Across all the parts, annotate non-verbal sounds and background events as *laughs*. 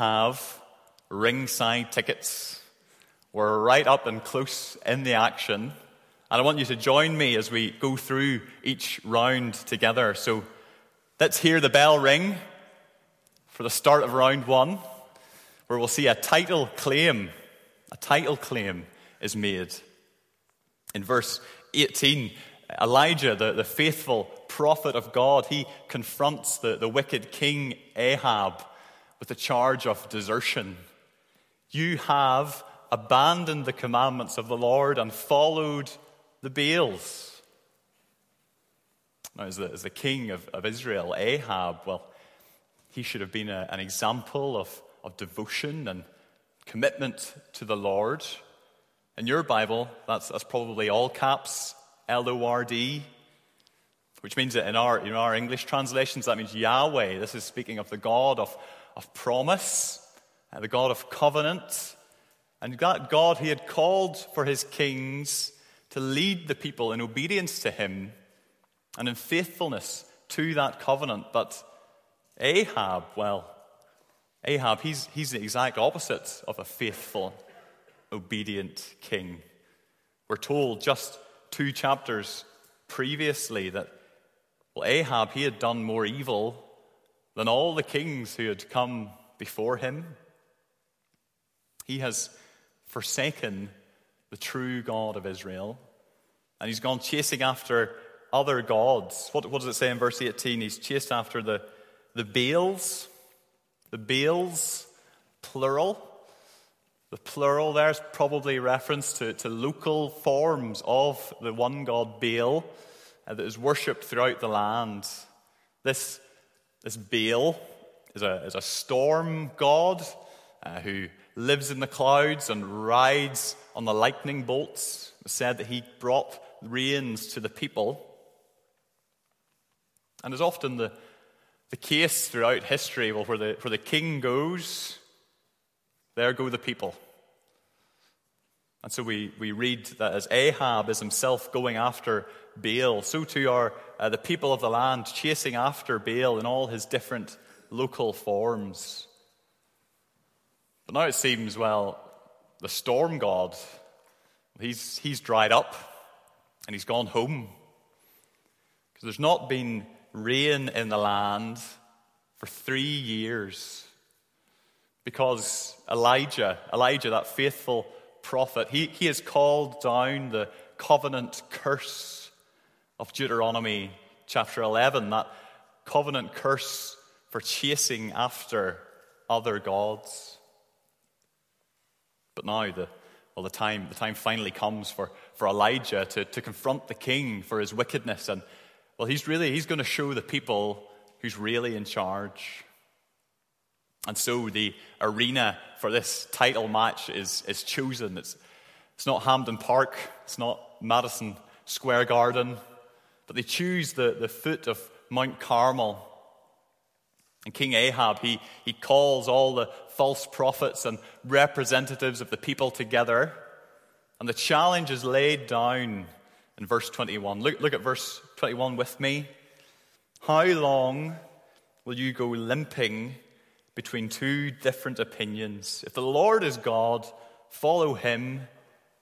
have ringside tickets. We're right up and close in the action. And I want you to join me as we go through each round together. So let's hear the bell ring for the start of round one, where we'll see a title claim. A title claim is made. In verse 18, Elijah, the, the faithful prophet of God, he confronts the, the wicked king Ahab with the charge of desertion. You have abandoned the commandments of the Lord and followed the Baals. Now, as the, as the king of, of Israel, Ahab, well, he should have been a, an example of, of devotion and commitment to the Lord. In your Bible, that's, that's probably all caps, L O R D, which means that in our, in our English translations, that means Yahweh. This is speaking of the God of, of promise, uh, the God of covenant. And that God, he had called for his kings to lead the people in obedience to him and in faithfulness to that covenant. But Ahab, well, Ahab, he's, he's the exact opposite of a faithful, obedient king. We're told just two chapters previously that, well, Ahab, he had done more evil than all the kings who had come before him. He has forsaken the true God of Israel, and he's gone chasing after other gods. What, what does it say in verse 18? He's chased after the, the Baals. The Baals, plural. The plural there is probably reference to, to local forms of the one god Baal uh, that is worshipped throughout the land. This, this Baal is a, is a storm god uh, who lives in the clouds and rides on the lightning bolts. It said that he brought rains to the people. And as often the, the case throughout history, well, where the, where the king goes, there go the people. And so we, we read that as Ahab is himself going after Baal, so too are uh, the people of the land chasing after Baal in all his different local forms. But now it seems, well, the storm god, he's, he's dried up and he's gone home. Because there's not been rain in the land for three years. Because Elijah, Elijah, that faithful prophet, he, he has called down the covenant curse of Deuteronomy chapter 11, that covenant curse for chasing after other gods. But now the, well, the, time, the time finally comes for, for Elijah to, to confront the king for his wickedness. And, well, he's really, he's going to show the people who's really in charge. And so the arena for this title match is, is chosen. It's, it's not Hampden Park, it's not Madison Square Garden, but they choose the, the foot of Mount Carmel and King Ahab, he, he calls all the false prophets and representatives of the people together. And the challenge is laid down in verse 21. Look, look at verse 21 with me. How long will you go limping between two different opinions? If the Lord is God, follow him.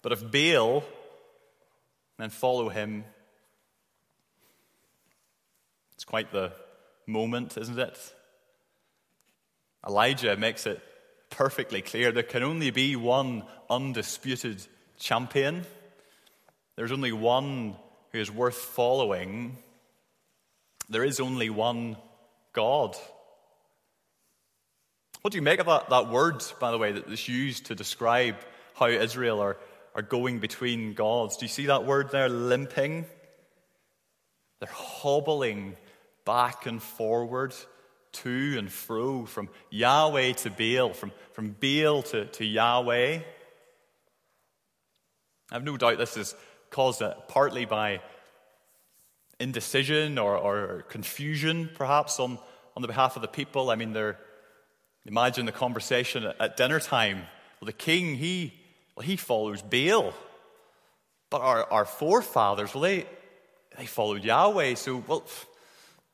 But if Baal, then follow him. It's quite the moment, isn't it? Elijah makes it perfectly clear there can only be one undisputed champion. There's only one who is worth following. There is only one God. What do you make of that, that word, by the way, that is used to describe how Israel are, are going between gods? Do you see that word there, limping? They're hobbling back and forward to and fro, from Yahweh to Baal, from, from Baal to, to Yahweh. I have no doubt this is caused uh, partly by indecision or, or confusion, perhaps, on, on the behalf of the people. I mean, they're, imagine the conversation at, dinner time. Well, the king, he, well, he follows Baal. But our, our forefathers, well, they, they followed Yahweh, so, well,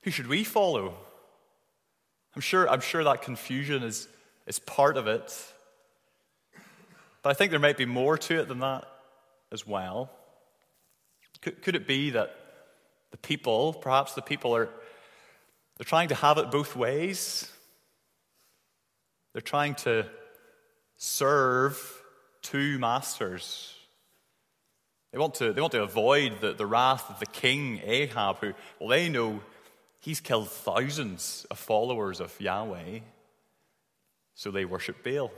who should we follow? I'm sure, I'm sure that confusion is, is part of it. But I think there might be more to it than that as well. Could, could it be that the people, perhaps the people are they're trying to have it both ways? They're trying to serve two masters. They want to, they want to avoid the, the wrath of the king Ahab, who, well, they know he's killed thousands of followers of Yahweh, so they worship Baal.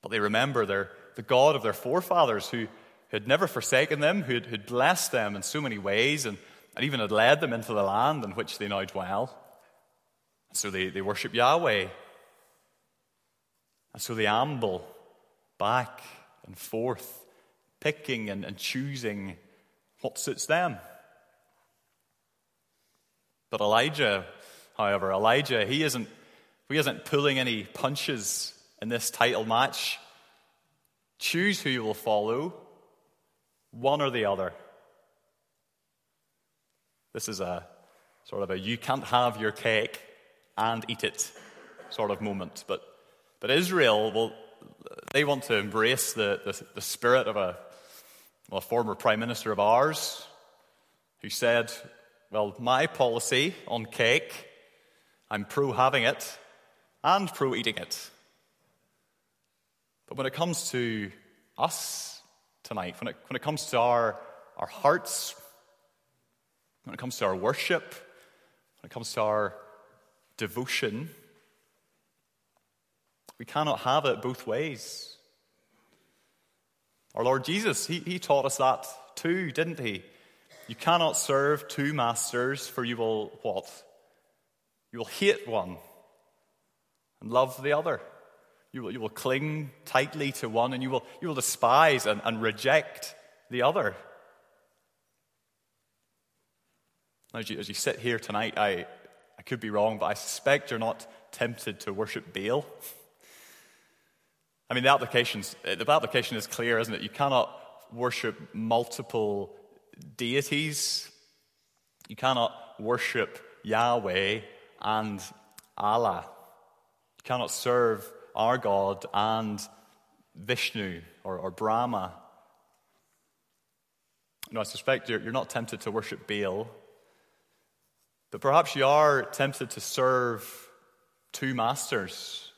But they remember their, the God of their forefathers who had never forsaken them, who had, blessed them in so many ways, and, and even had led them into the land in which they now dwell. So they, they worship Yahweh. And so they amble back and forth, picking and, and choosing what suits them. But Elijah, however, Elijah, he isn't, he isn't pulling any punches in this title match. Choose who you will follow, one or the other. This is a sort of a you can't have your cake and eat it sort of moment. But, but Israel, well, they want to embrace the, the, the spirit of a, well, a former prime minister of ours who said, Well, my policy on cake, I'm pro having it and pro eating it. But when it comes to us tonight, when it, when it comes to our, our hearts, when it comes to our worship, when it comes to our devotion, we cannot have it both ways. Our Lord Jesus, he, he taught us that too, didn't he? You cannot serve two masters, for you will what? You will hate one and love the other. You will, you will cling tightly to one and you will, you will despise and, and reject the other. As you, as you sit here tonight, I, I could be wrong, but I suspect you're not tempted to worship Baal. *laughs* I mean, the, application's, the application is clear, isn't it? You cannot worship multiple deities. You cannot worship Yahweh and Allah. You cannot serve our God and Vishnu or, or Brahma. No, I suspect you're, you're not tempted to worship Baal, but perhaps you are tempted to serve two masters.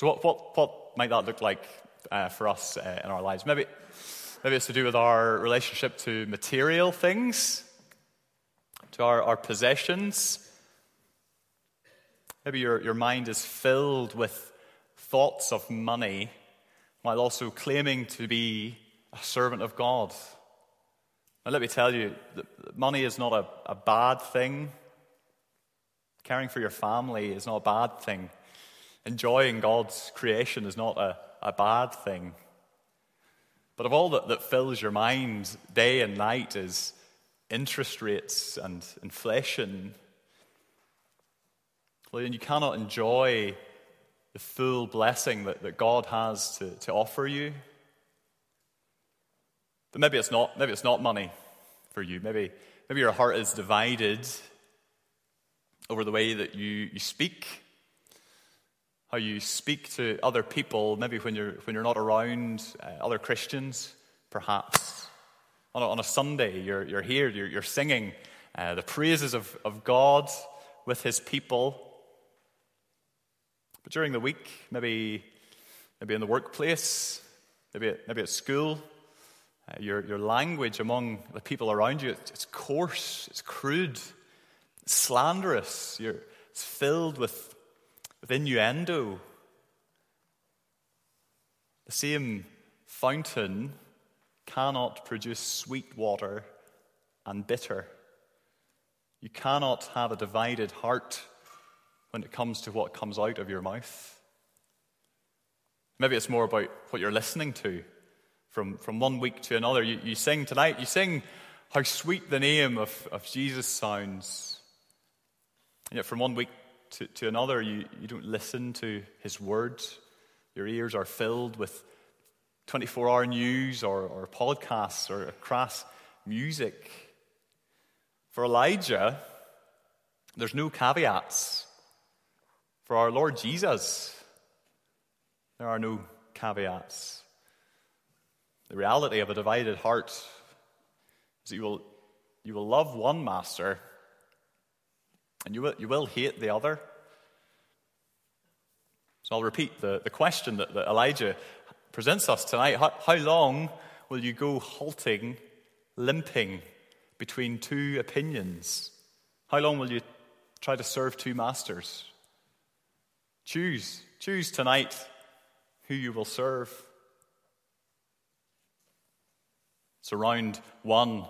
So, what, what, what might that look like uh, for us uh, in our lives? Maybe, maybe it's to do with our relationship to material things, to our, our possessions. Maybe your, your mind is filled with thoughts of money while also claiming to be a servant of God. Now, let me tell you, money is not a, a bad thing. Caring for your family is not a bad thing. Enjoying God's creation is not a, a bad thing. But of all that, that fills your mind day and night is interest rates and inflation well, then you cannot enjoy the full blessing that, that God has to, to offer you. But maybe it's not, maybe it's not money for you. Maybe, maybe your heart is divided over the way that you, you speak, how you speak to other people, maybe when you're, when you're not around uh, other Christians, perhaps. On a, on a Sunday, you're, you're here, you're, you're singing uh, the praises of, of God with his people. But during the week, maybe, maybe in the workplace, maybe at, maybe at school, uh, your, your language among the people around you, it's, coarse, it's crude, it's slanderous, You're, it's filled with, with innuendo. The same fountain cannot produce sweet water and bitter. You cannot have a divided heart when it comes to what comes out of your mouth. Maybe it's more about what you're listening to from, from one week to another. You, you sing tonight, you sing how sweet the name of, of Jesus sounds. And yet, from one week to, to another, you, you don't listen to his words. Your ears are filled with 24 hour news or, or podcasts or crass music. For Elijah, there's no caveats For our Lord Jesus, there are no caveats. The reality of a divided heart is that you will, you will love one master and you will, you will hate the other. So I'll repeat the, the question that, that Elijah presents us tonight. How, how long will you go halting, limping between two opinions? How long will you try to serve two masters? Choose. Choose tonight who you will serve. So, round one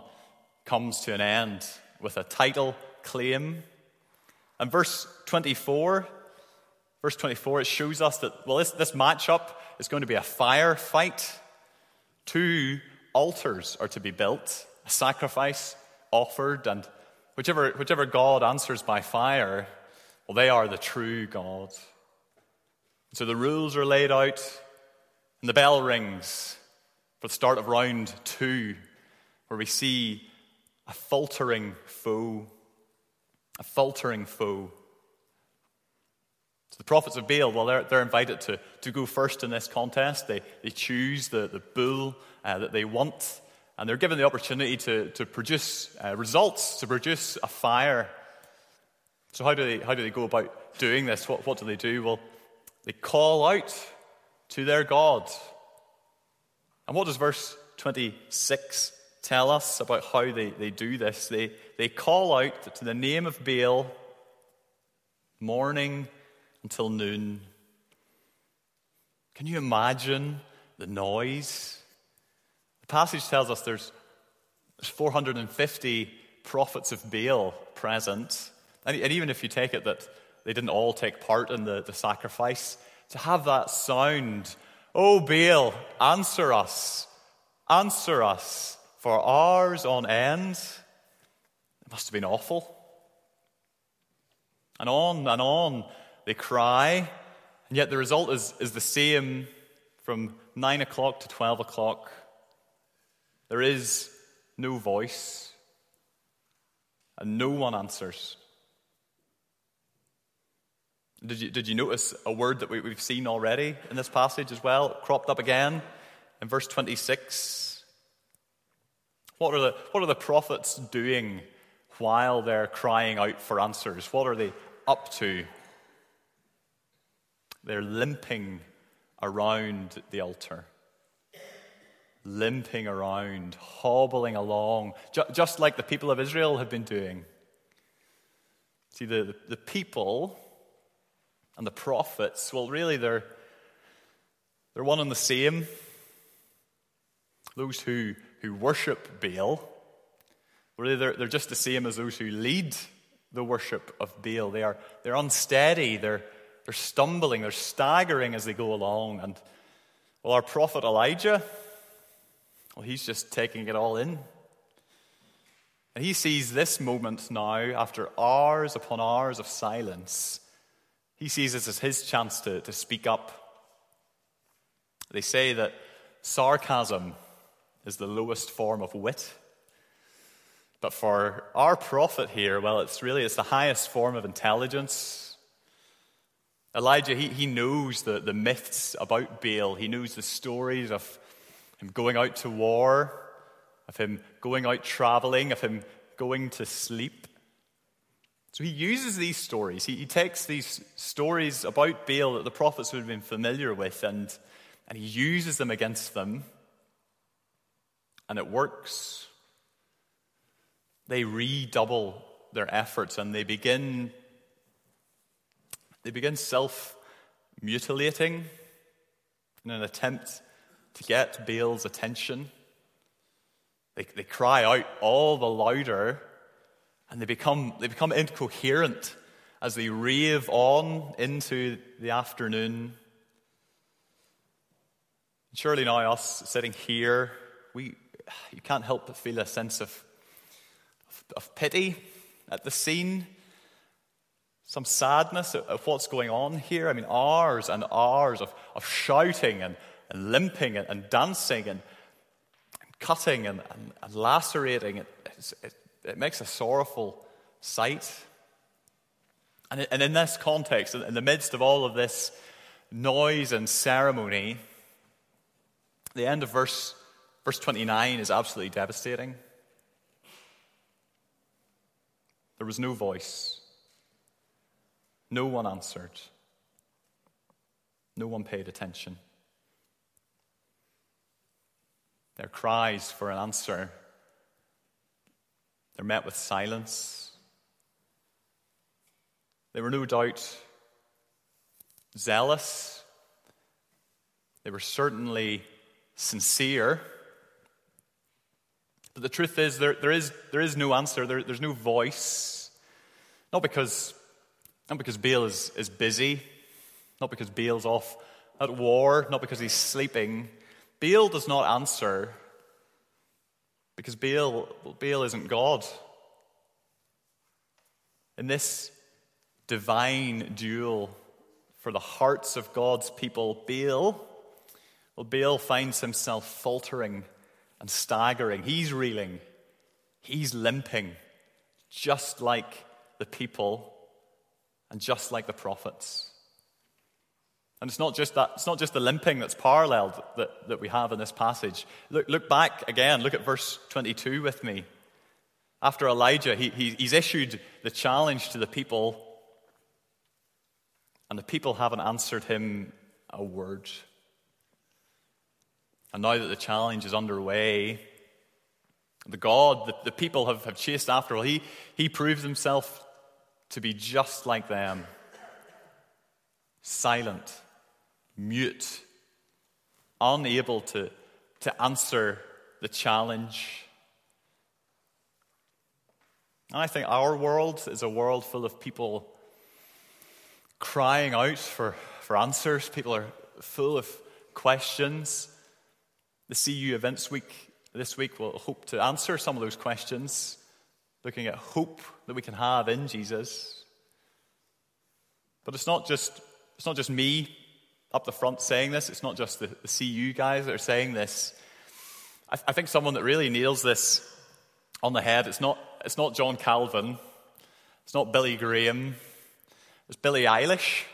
comes to an end with a title claim. And verse 24, verse 24, it shows us that, well, this, this matchup is going to be a fire fight. Two altars are to be built, a sacrifice offered, and whichever, whichever God answers by fire, well, they are the true God. So the rules are laid out, and the bell rings for the start of round two, where we see a faltering foe. A faltering foe. So the prophets of Baal, well, they're, they're invited to, to go first in this contest. They, they choose the, the bull uh, that they want, and they're given the opportunity to, to produce uh, results, to produce a fire. So, how do, they, how do they go about doing this? What, what do they do? Well, they call out to their God. And what does verse 26 tell us about how they, they do this? They, they call out to the name of Baal morning until noon. Can you imagine the noise? The passage tells us there's, there's 450 prophets of Baal present. And, and even if you take it that they didn't all take part in the, the sacrifice. To have that sound, oh Baal, answer us, answer us for hours on end, it must have been awful. And on and on they cry, and yet the result is, is the same from 9 o'clock to 12 o'clock. There is no voice, and no one answers. Did you, did you notice a word that we, we've seen already in this passage as well, cropped up again in verse 26? What are the, what are the prophets doing while they're crying out for answers? What are they up to? They're limping around the altar. Limping around, hobbling along, ju- just like the people of Israel have been doing. See, the, the, the people and the prophets, well, really, they're, they're one and the same. Those who, who worship Baal, really, they're, they're just the same as those who lead the worship of Baal. They are, they're unsteady, they're, they're stumbling, they're staggering as they go along. And, well, our prophet Elijah, well, he's just taking it all in. And he sees this moment now, after hours upon hours of silence, he sees this as his chance to, to speak up. They say that sarcasm is the lowest form of wit. But for our prophet here, well, it's really it's the highest form of intelligence. Elijah, he, he knows the, the myths about Baal. He knows the stories of him going out to war, of him going out traveling, of him going to sleep. So he uses these stories. He, he takes these stories about Baal that the prophets would have been familiar with and, and he uses them against them. And it works. They redouble their efforts and they begin, they begin self mutilating in an attempt to get Baal's attention. They, they cry out all the louder and they become, they become incoherent as they rave on into the afternoon. Surely now, us sitting here, we, *sighs* you can't help but feel a sense of, of, of pity at the scene, some sadness of what's going on here. I mean, hours and hours of, of shouting and, and limping and, and dancing and, and cutting and, and, lacerating. It, it, it makes a sorrowful sight. And, and in this context, in the midst of all of this noise and ceremony, the end of verse, verse 29 is absolutely devastating. There was no voice, no one answered, no one paid attention. Their cries for an answer, they're met with silence. They were no doubt zealous. They were certainly sincere. But the truth is, there, there, is, there is no answer, there, there's no voice. Not because, not because Baal is, is busy, not because Baal's off at war, not because he's sleeping. Baal does not answer because Baal, Baal isn't God. In this divine duel for the hearts of God's people, Baal, well, Baal finds himself faltering and staggering. He's reeling, he's limping, just like the people and just like the prophets. And it's not just that, it's not just the limping that's paralleled that, that we have in this passage. Look, look back again, look at verse 22 with me. After Elijah, he, he, he's issued the challenge to the people, and the people haven't answered him a word. And now that the challenge is underway, the God that the people have, have chased after, well, he, he proves himself to be just like them silent, mute, unable to, to answer the challenge. And I think our world is a world full of people crying out for, for answers. People are full of questions. The CU Events Week this week will hope to answer some of those questions, looking at hope that we can have in Jesus. But it's not just, it's not just me up the front saying this, it's not just the, the CU guys that are saying this. I, I think someone that really nails this on the head, it's not, it's not John Calvin, it's not Billy Graham, it's Billie Eilish.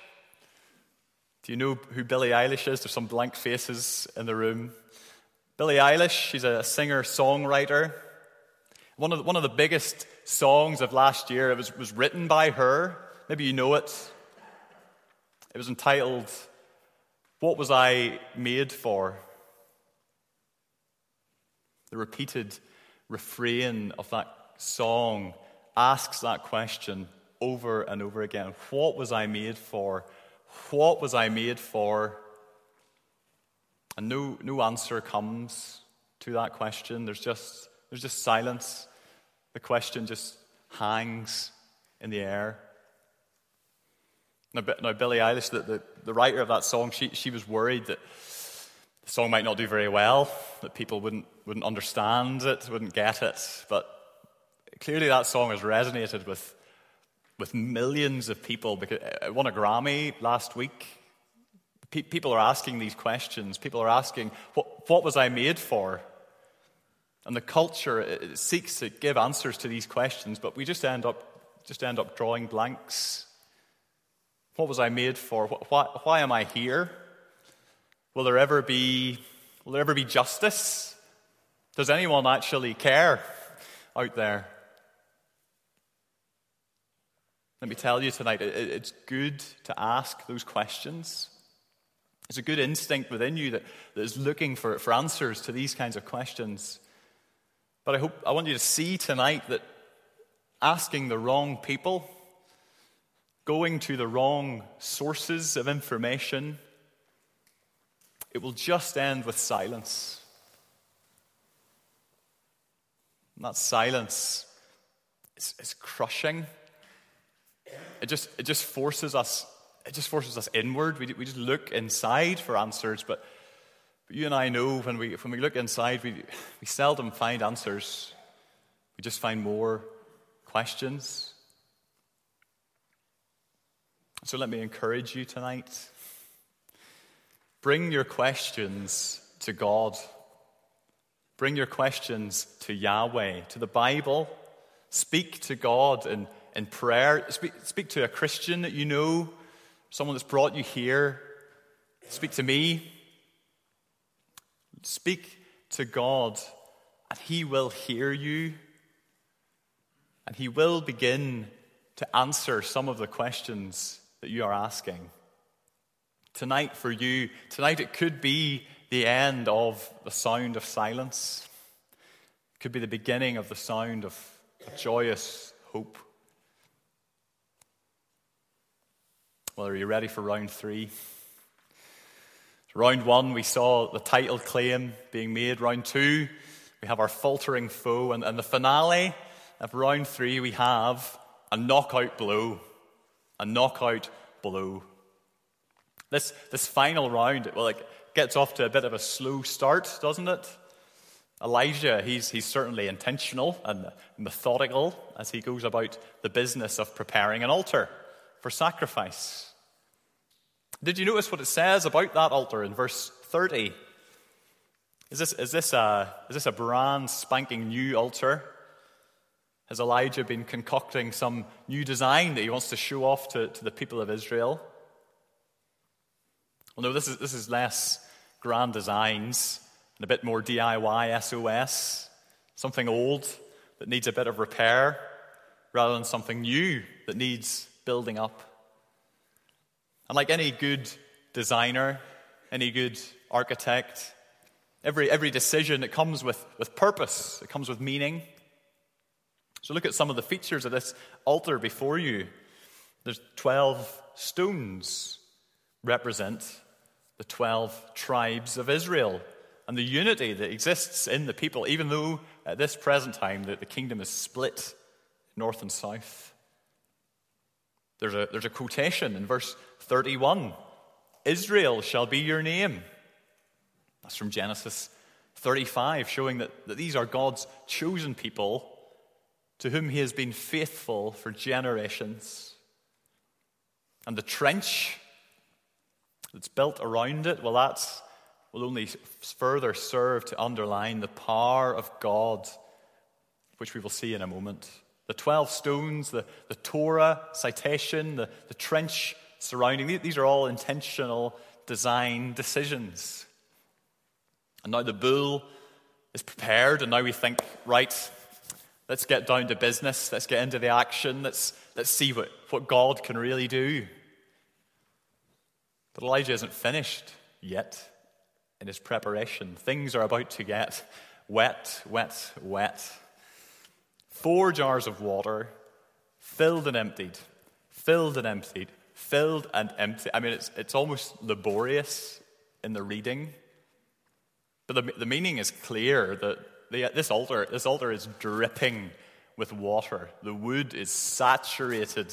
Do you know who Billie Eilish is? There's some blank faces in the room. Billie Eilish, she's a singer songwriter. One of, the, one of the biggest songs of last year it was, was written by her. Maybe you know it. It was entitled, What Was I Made For? The repeated refrain of that song asks that question over and over again What was I made for? What was I made for? And no, no answer comes to that question. There's just, there's just silence. The question just hangs in the air. Now, now Billie Eilish, the, the, the writer of that song, she, she was worried that the song might not do very well, that people wouldn't, wouldn't understand it, wouldn't get it. But clearly that song has resonated with, with millions of people. Because it won a Grammy last week people are asking these questions. People are asking, what, what was I made for? And the culture seeks to give answers to these questions, but we just end up, just end up drawing blanks. What was I made for? Why, why am I here? Will there ever be, will there ever be justice? Does anyone actually care out there? Let me tell you tonight, it's good to ask those questions. It's a good instinct within you that, that is looking for, for answers to these kinds of questions. But I hope I want you to see tonight that asking the wrong people, going to the wrong sources of information, it will just end with silence. And that silence is, is crushing. It just, it just forces us it just forces us inward. We, we just look inside for answers. But, but you and I know when we, when we look inside, we, we seldom find answers. We just find more questions. So let me encourage you tonight. Bring your questions to God. Bring your questions to Yahweh, to the Bible. Speak to God in, in prayer. Speak, speak to a Christian that you know, someone that's brought you here. Speak to me. Speak to God, and He will hear you. And He will begin to answer some of the questions that you are asking. Tonight, for you, tonight it could be the end of the sound of silence, it could be the beginning of the sound of a joyous hope. Well, are you ready for round three? Round one, we saw the title claim being made. Round two, we have our faltering foe. And, and the finale of round three, we have a knockout blow. A knockout blow. This, this final round, well, it gets off to a bit of a slow start, doesn't it? Elijah, he's, he's certainly intentional and methodical as he goes about the business of preparing an altar for sacrifice. Did you notice what it says about that altar in verse 30? Is this, is this, a, is this a brand spanking new altar? Has Elijah been concocting some new design that he wants to show off to, to the people of Israel? Well, no, this is, this is less grand designs and a bit more DIY SOS, something old that needs a bit of repair rather than something new that needs building up. And like any good designer, any good architect, every, every decision it comes with, with purpose, it comes with meaning. So look at some of the features of this altar before you. There's 12 stones represent the 12 tribes of Israel and the unity that exists in the people, even though at this present time the, the kingdom is split north and south. There's a, there's a quotation in verse 31 Israel shall be your name. That's from Genesis 35, showing that, that these are God's chosen people to whom he has been faithful for generations. And the trench that's built around it, well, that will only further serve to underline the power of God, which we will see in a moment. The 12 stones, the, the Torah citation, the, the trench surrounding, these are all intentional design decisions. And now the bull is prepared, and now we think, right, let's get down to business, let's get into the action, let's, let's see what, what God can really do. But Elijah isn't finished yet in his preparation. Things are about to get wet, wet, wet. Four jars of water, filled and emptied, filled and emptied, filled and emptied. I mean, it's, it's almost laborious in the reading. But the, the meaning is clear that the, this, altar, this altar is dripping with water. The wood is saturated.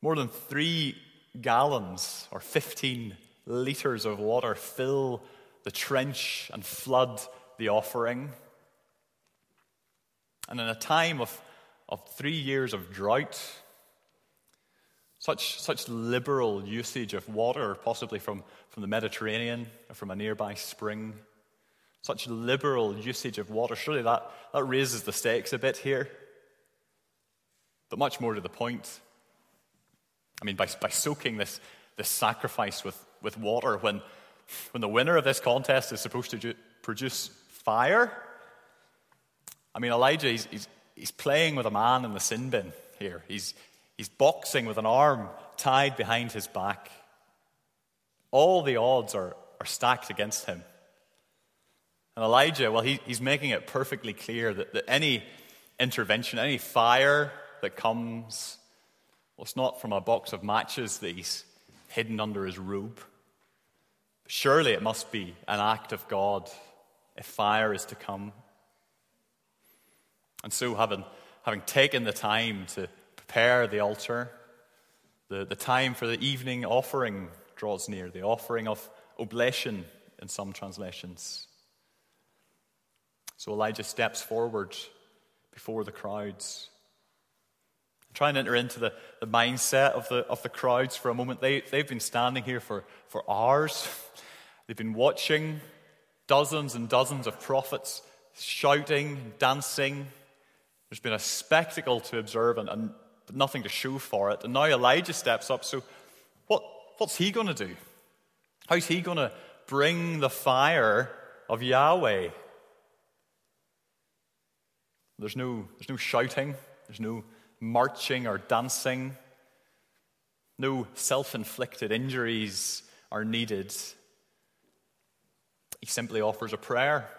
More than three gallons or 15 liters of water fill the trench and flood the offering. And in a time of, of three years of drought, such, such liberal usage of water, possibly from, from the Mediterranean or from a nearby spring, such liberal usage of water, surely that, that raises the stakes a bit here. But much more to the point. I mean, by, by soaking this, this sacrifice with, with water, when, when the winner of this contest is supposed to produce fire, I mean, Elijah, he's, he's, he's playing with a man in the sin bin here. He's, he's boxing with an arm tied behind his back. All the odds are, are stacked against him. And Elijah, well, he, he's making it perfectly clear that, that any intervention, any fire that comes, well, it's not from a box of matches that he's hidden under his robe. Surely it must be an act of God if fire is to come. And so, having, having taken the time to prepare the altar, the, the time for the evening offering draws near, the offering of oblation in some translations. So Elijah steps forward before the crowds. Try and enter into the, the mindset of the, of the crowds for a moment. They, they've been standing here for, for hours. They've been watching dozens and dozens of prophets shouting, dancing, there's been a spectacle to observe, and, and nothing to show for it. And now Elijah steps up. So, what, what's he going to do? How's he going to bring the fire of Yahweh? There's no, there's no shouting, there's no marching or dancing, no self inflicted injuries are needed. He simply offers a prayer.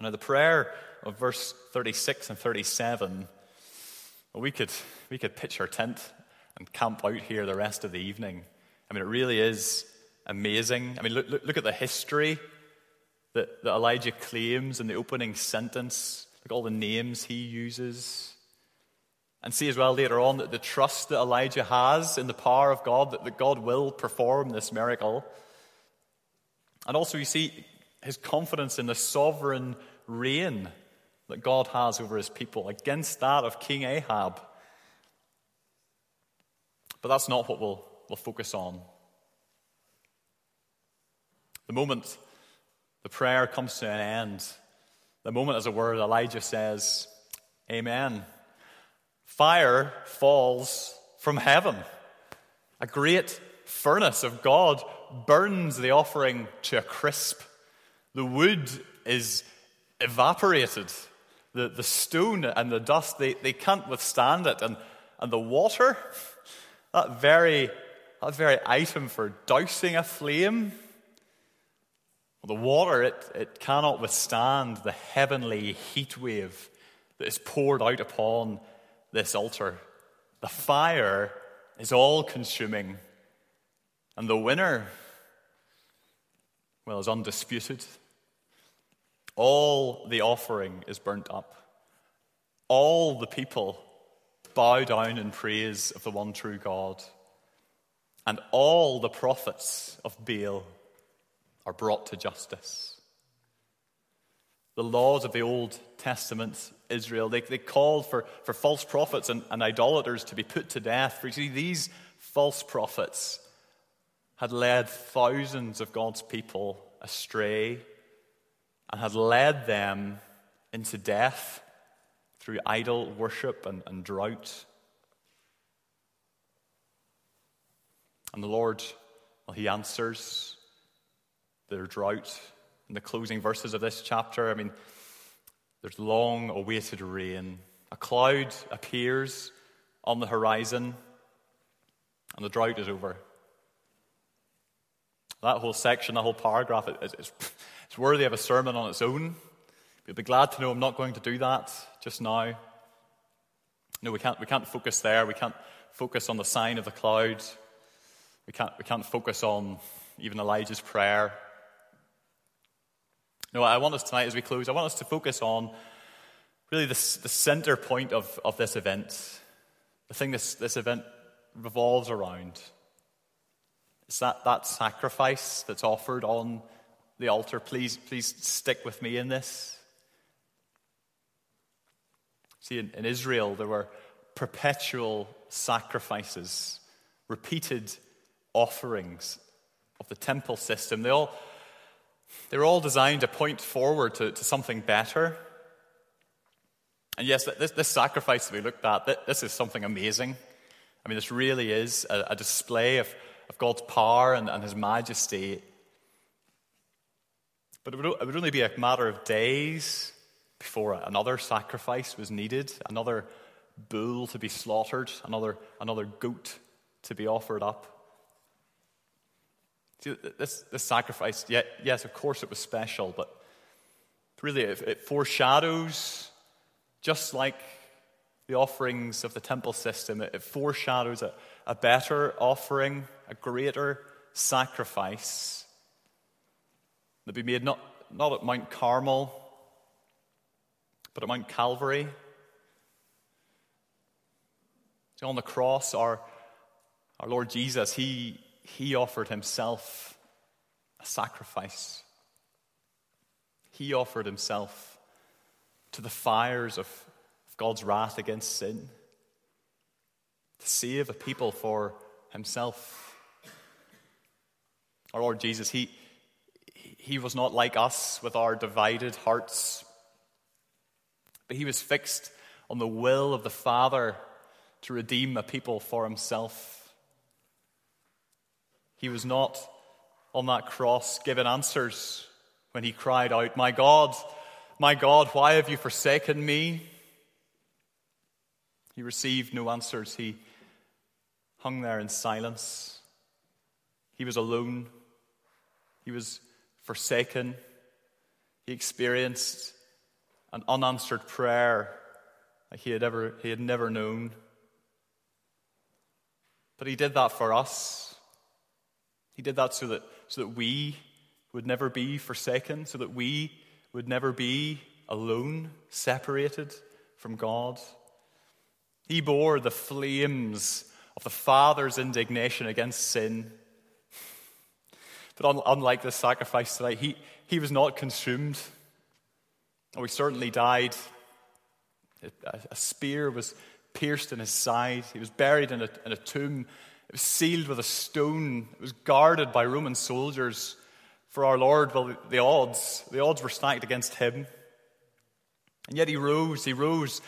Now, the prayer of verse 36 and 37, well, we, could, we could pitch our tent and camp out here the rest of the evening. I mean, it really is amazing. I mean, look, look, look at the history that, that Elijah claims in the opening sentence. Look at all the names he uses. And see as well later on that the trust that Elijah has in the power of God, that, that God will perform this miracle. And also, you see his confidence in the sovereign reign that God has over his people against that of King Ahab. But that's not what we'll, we'll focus on. The moment the prayer comes to an end, the moment, as a word, Elijah says, Amen. Fire falls from heaven. A great furnace of God burns the offering to a crisp. The wood is evaporated. The, the stone and the dust, they, they can't withstand it. And, and the water, that very, that very item for dousing a flame, well, the water, it, it cannot withstand the heavenly heat wave that is poured out upon this altar. The fire is all consuming. And the winner, well, is undisputed. All the offering is burnt up. All the people bow down in praise of the one true God. And all the prophets of Baal are brought to justice. The laws of the Old Testament Israel, they, they called for, for false prophets and, and idolaters to be put to death. For you see, these false prophets had led thousands of God's people astray and had led them into death through idol worship and, and drought. And the Lord, well, He answers their drought in the closing verses of this chapter. I mean, there's long awaited rain. A cloud appears on the horizon, and the drought is over. That whole section, that whole paragraph, is, is, it's worthy of a sermon on its own. You'll be glad to know I'm not going to do that just now. No, we can't, we can't focus there. We can't focus on the sign of the cloud. We can't, we can't focus on even Elijah's prayer. No, I want us tonight, as we close, I want us to focus on really the, the center point of, of this event, the thing this, this event revolves around. It's that, that sacrifice that's offered on the altar. Please, please stick with me in this. See, in, in Israel, there were perpetual sacrifices, repeated offerings of the temple system. They all they were all designed to point forward to, to something better. And yes, this, this sacrifice that we looked at, this is something amazing. I mean, this really is a, a display of, of God's power and, and His majesty. But it would, it would only be a matter of days before another sacrifice was needed, another bull to be slaughtered, another, another goat to be offered up. See, this, this sacrifice, yeah, yes, of course it was special, but really it, it foreshadows, just like the offerings of the temple system, it, it foreshadows a, a better offering, a greater sacrifice that be made not, not at Mount Carmel, but at Mount Calvary. See, on the cross, our, our Lord Jesus, He he offered himself a sacrifice. He offered himself to the fires of, of God's wrath against sin to save a people for himself. Our Lord Jesus, he, he was not like us with our divided hearts, but he was fixed on the will of the Father to redeem a people for himself. He was not on that cross given answers when he cried out, My God, my God, why have you forsaken me? He received no answers. He hung there in silence. He was alone. He was forsaken. He experienced an unanswered prayer like he had, ever, he had never known. But he did that for us. He did that so that, so that we would never be forsaken, so that we would never be alone, separated from God. He bore the flames of the Father's indignation against sin. But unlike this sacrifice tonight, he, he was not consumed. Oh, he certainly died. A, a spear was pierced in his side. He was buried in a, in a tomb. It was sealed with a stone. It was guarded by Roman soldiers. For our Lord, well, the odds, the odds were stacked against him. And yet he rose, he rose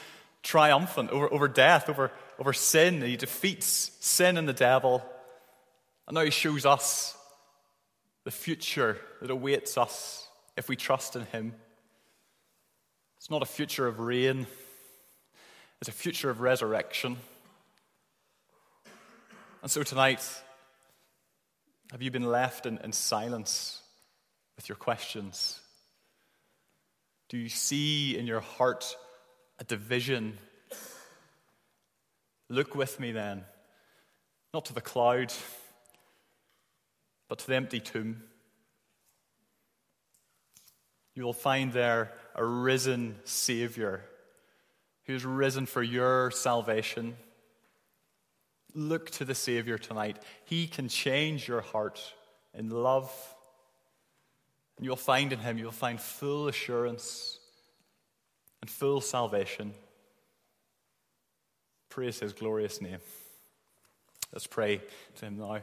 triumphant over, over death, over, over sin. He defeats sin and the devil. And now he shows us the future that awaits us if we trust in him. It's not a future of rain, it's a future of resurrection. And so tonight, have you been left in, in silence with your questions? Do you see in your heart a division? Look with me then, not to the cloud, but to the empty tomb. You will find there a risen Savior who has risen for your salvation. Look to the Savior tonight. He can change your heart in love. And you'll find in Him, you'll find full assurance and full salvation. Praise His glorious name. Let's pray to Him now.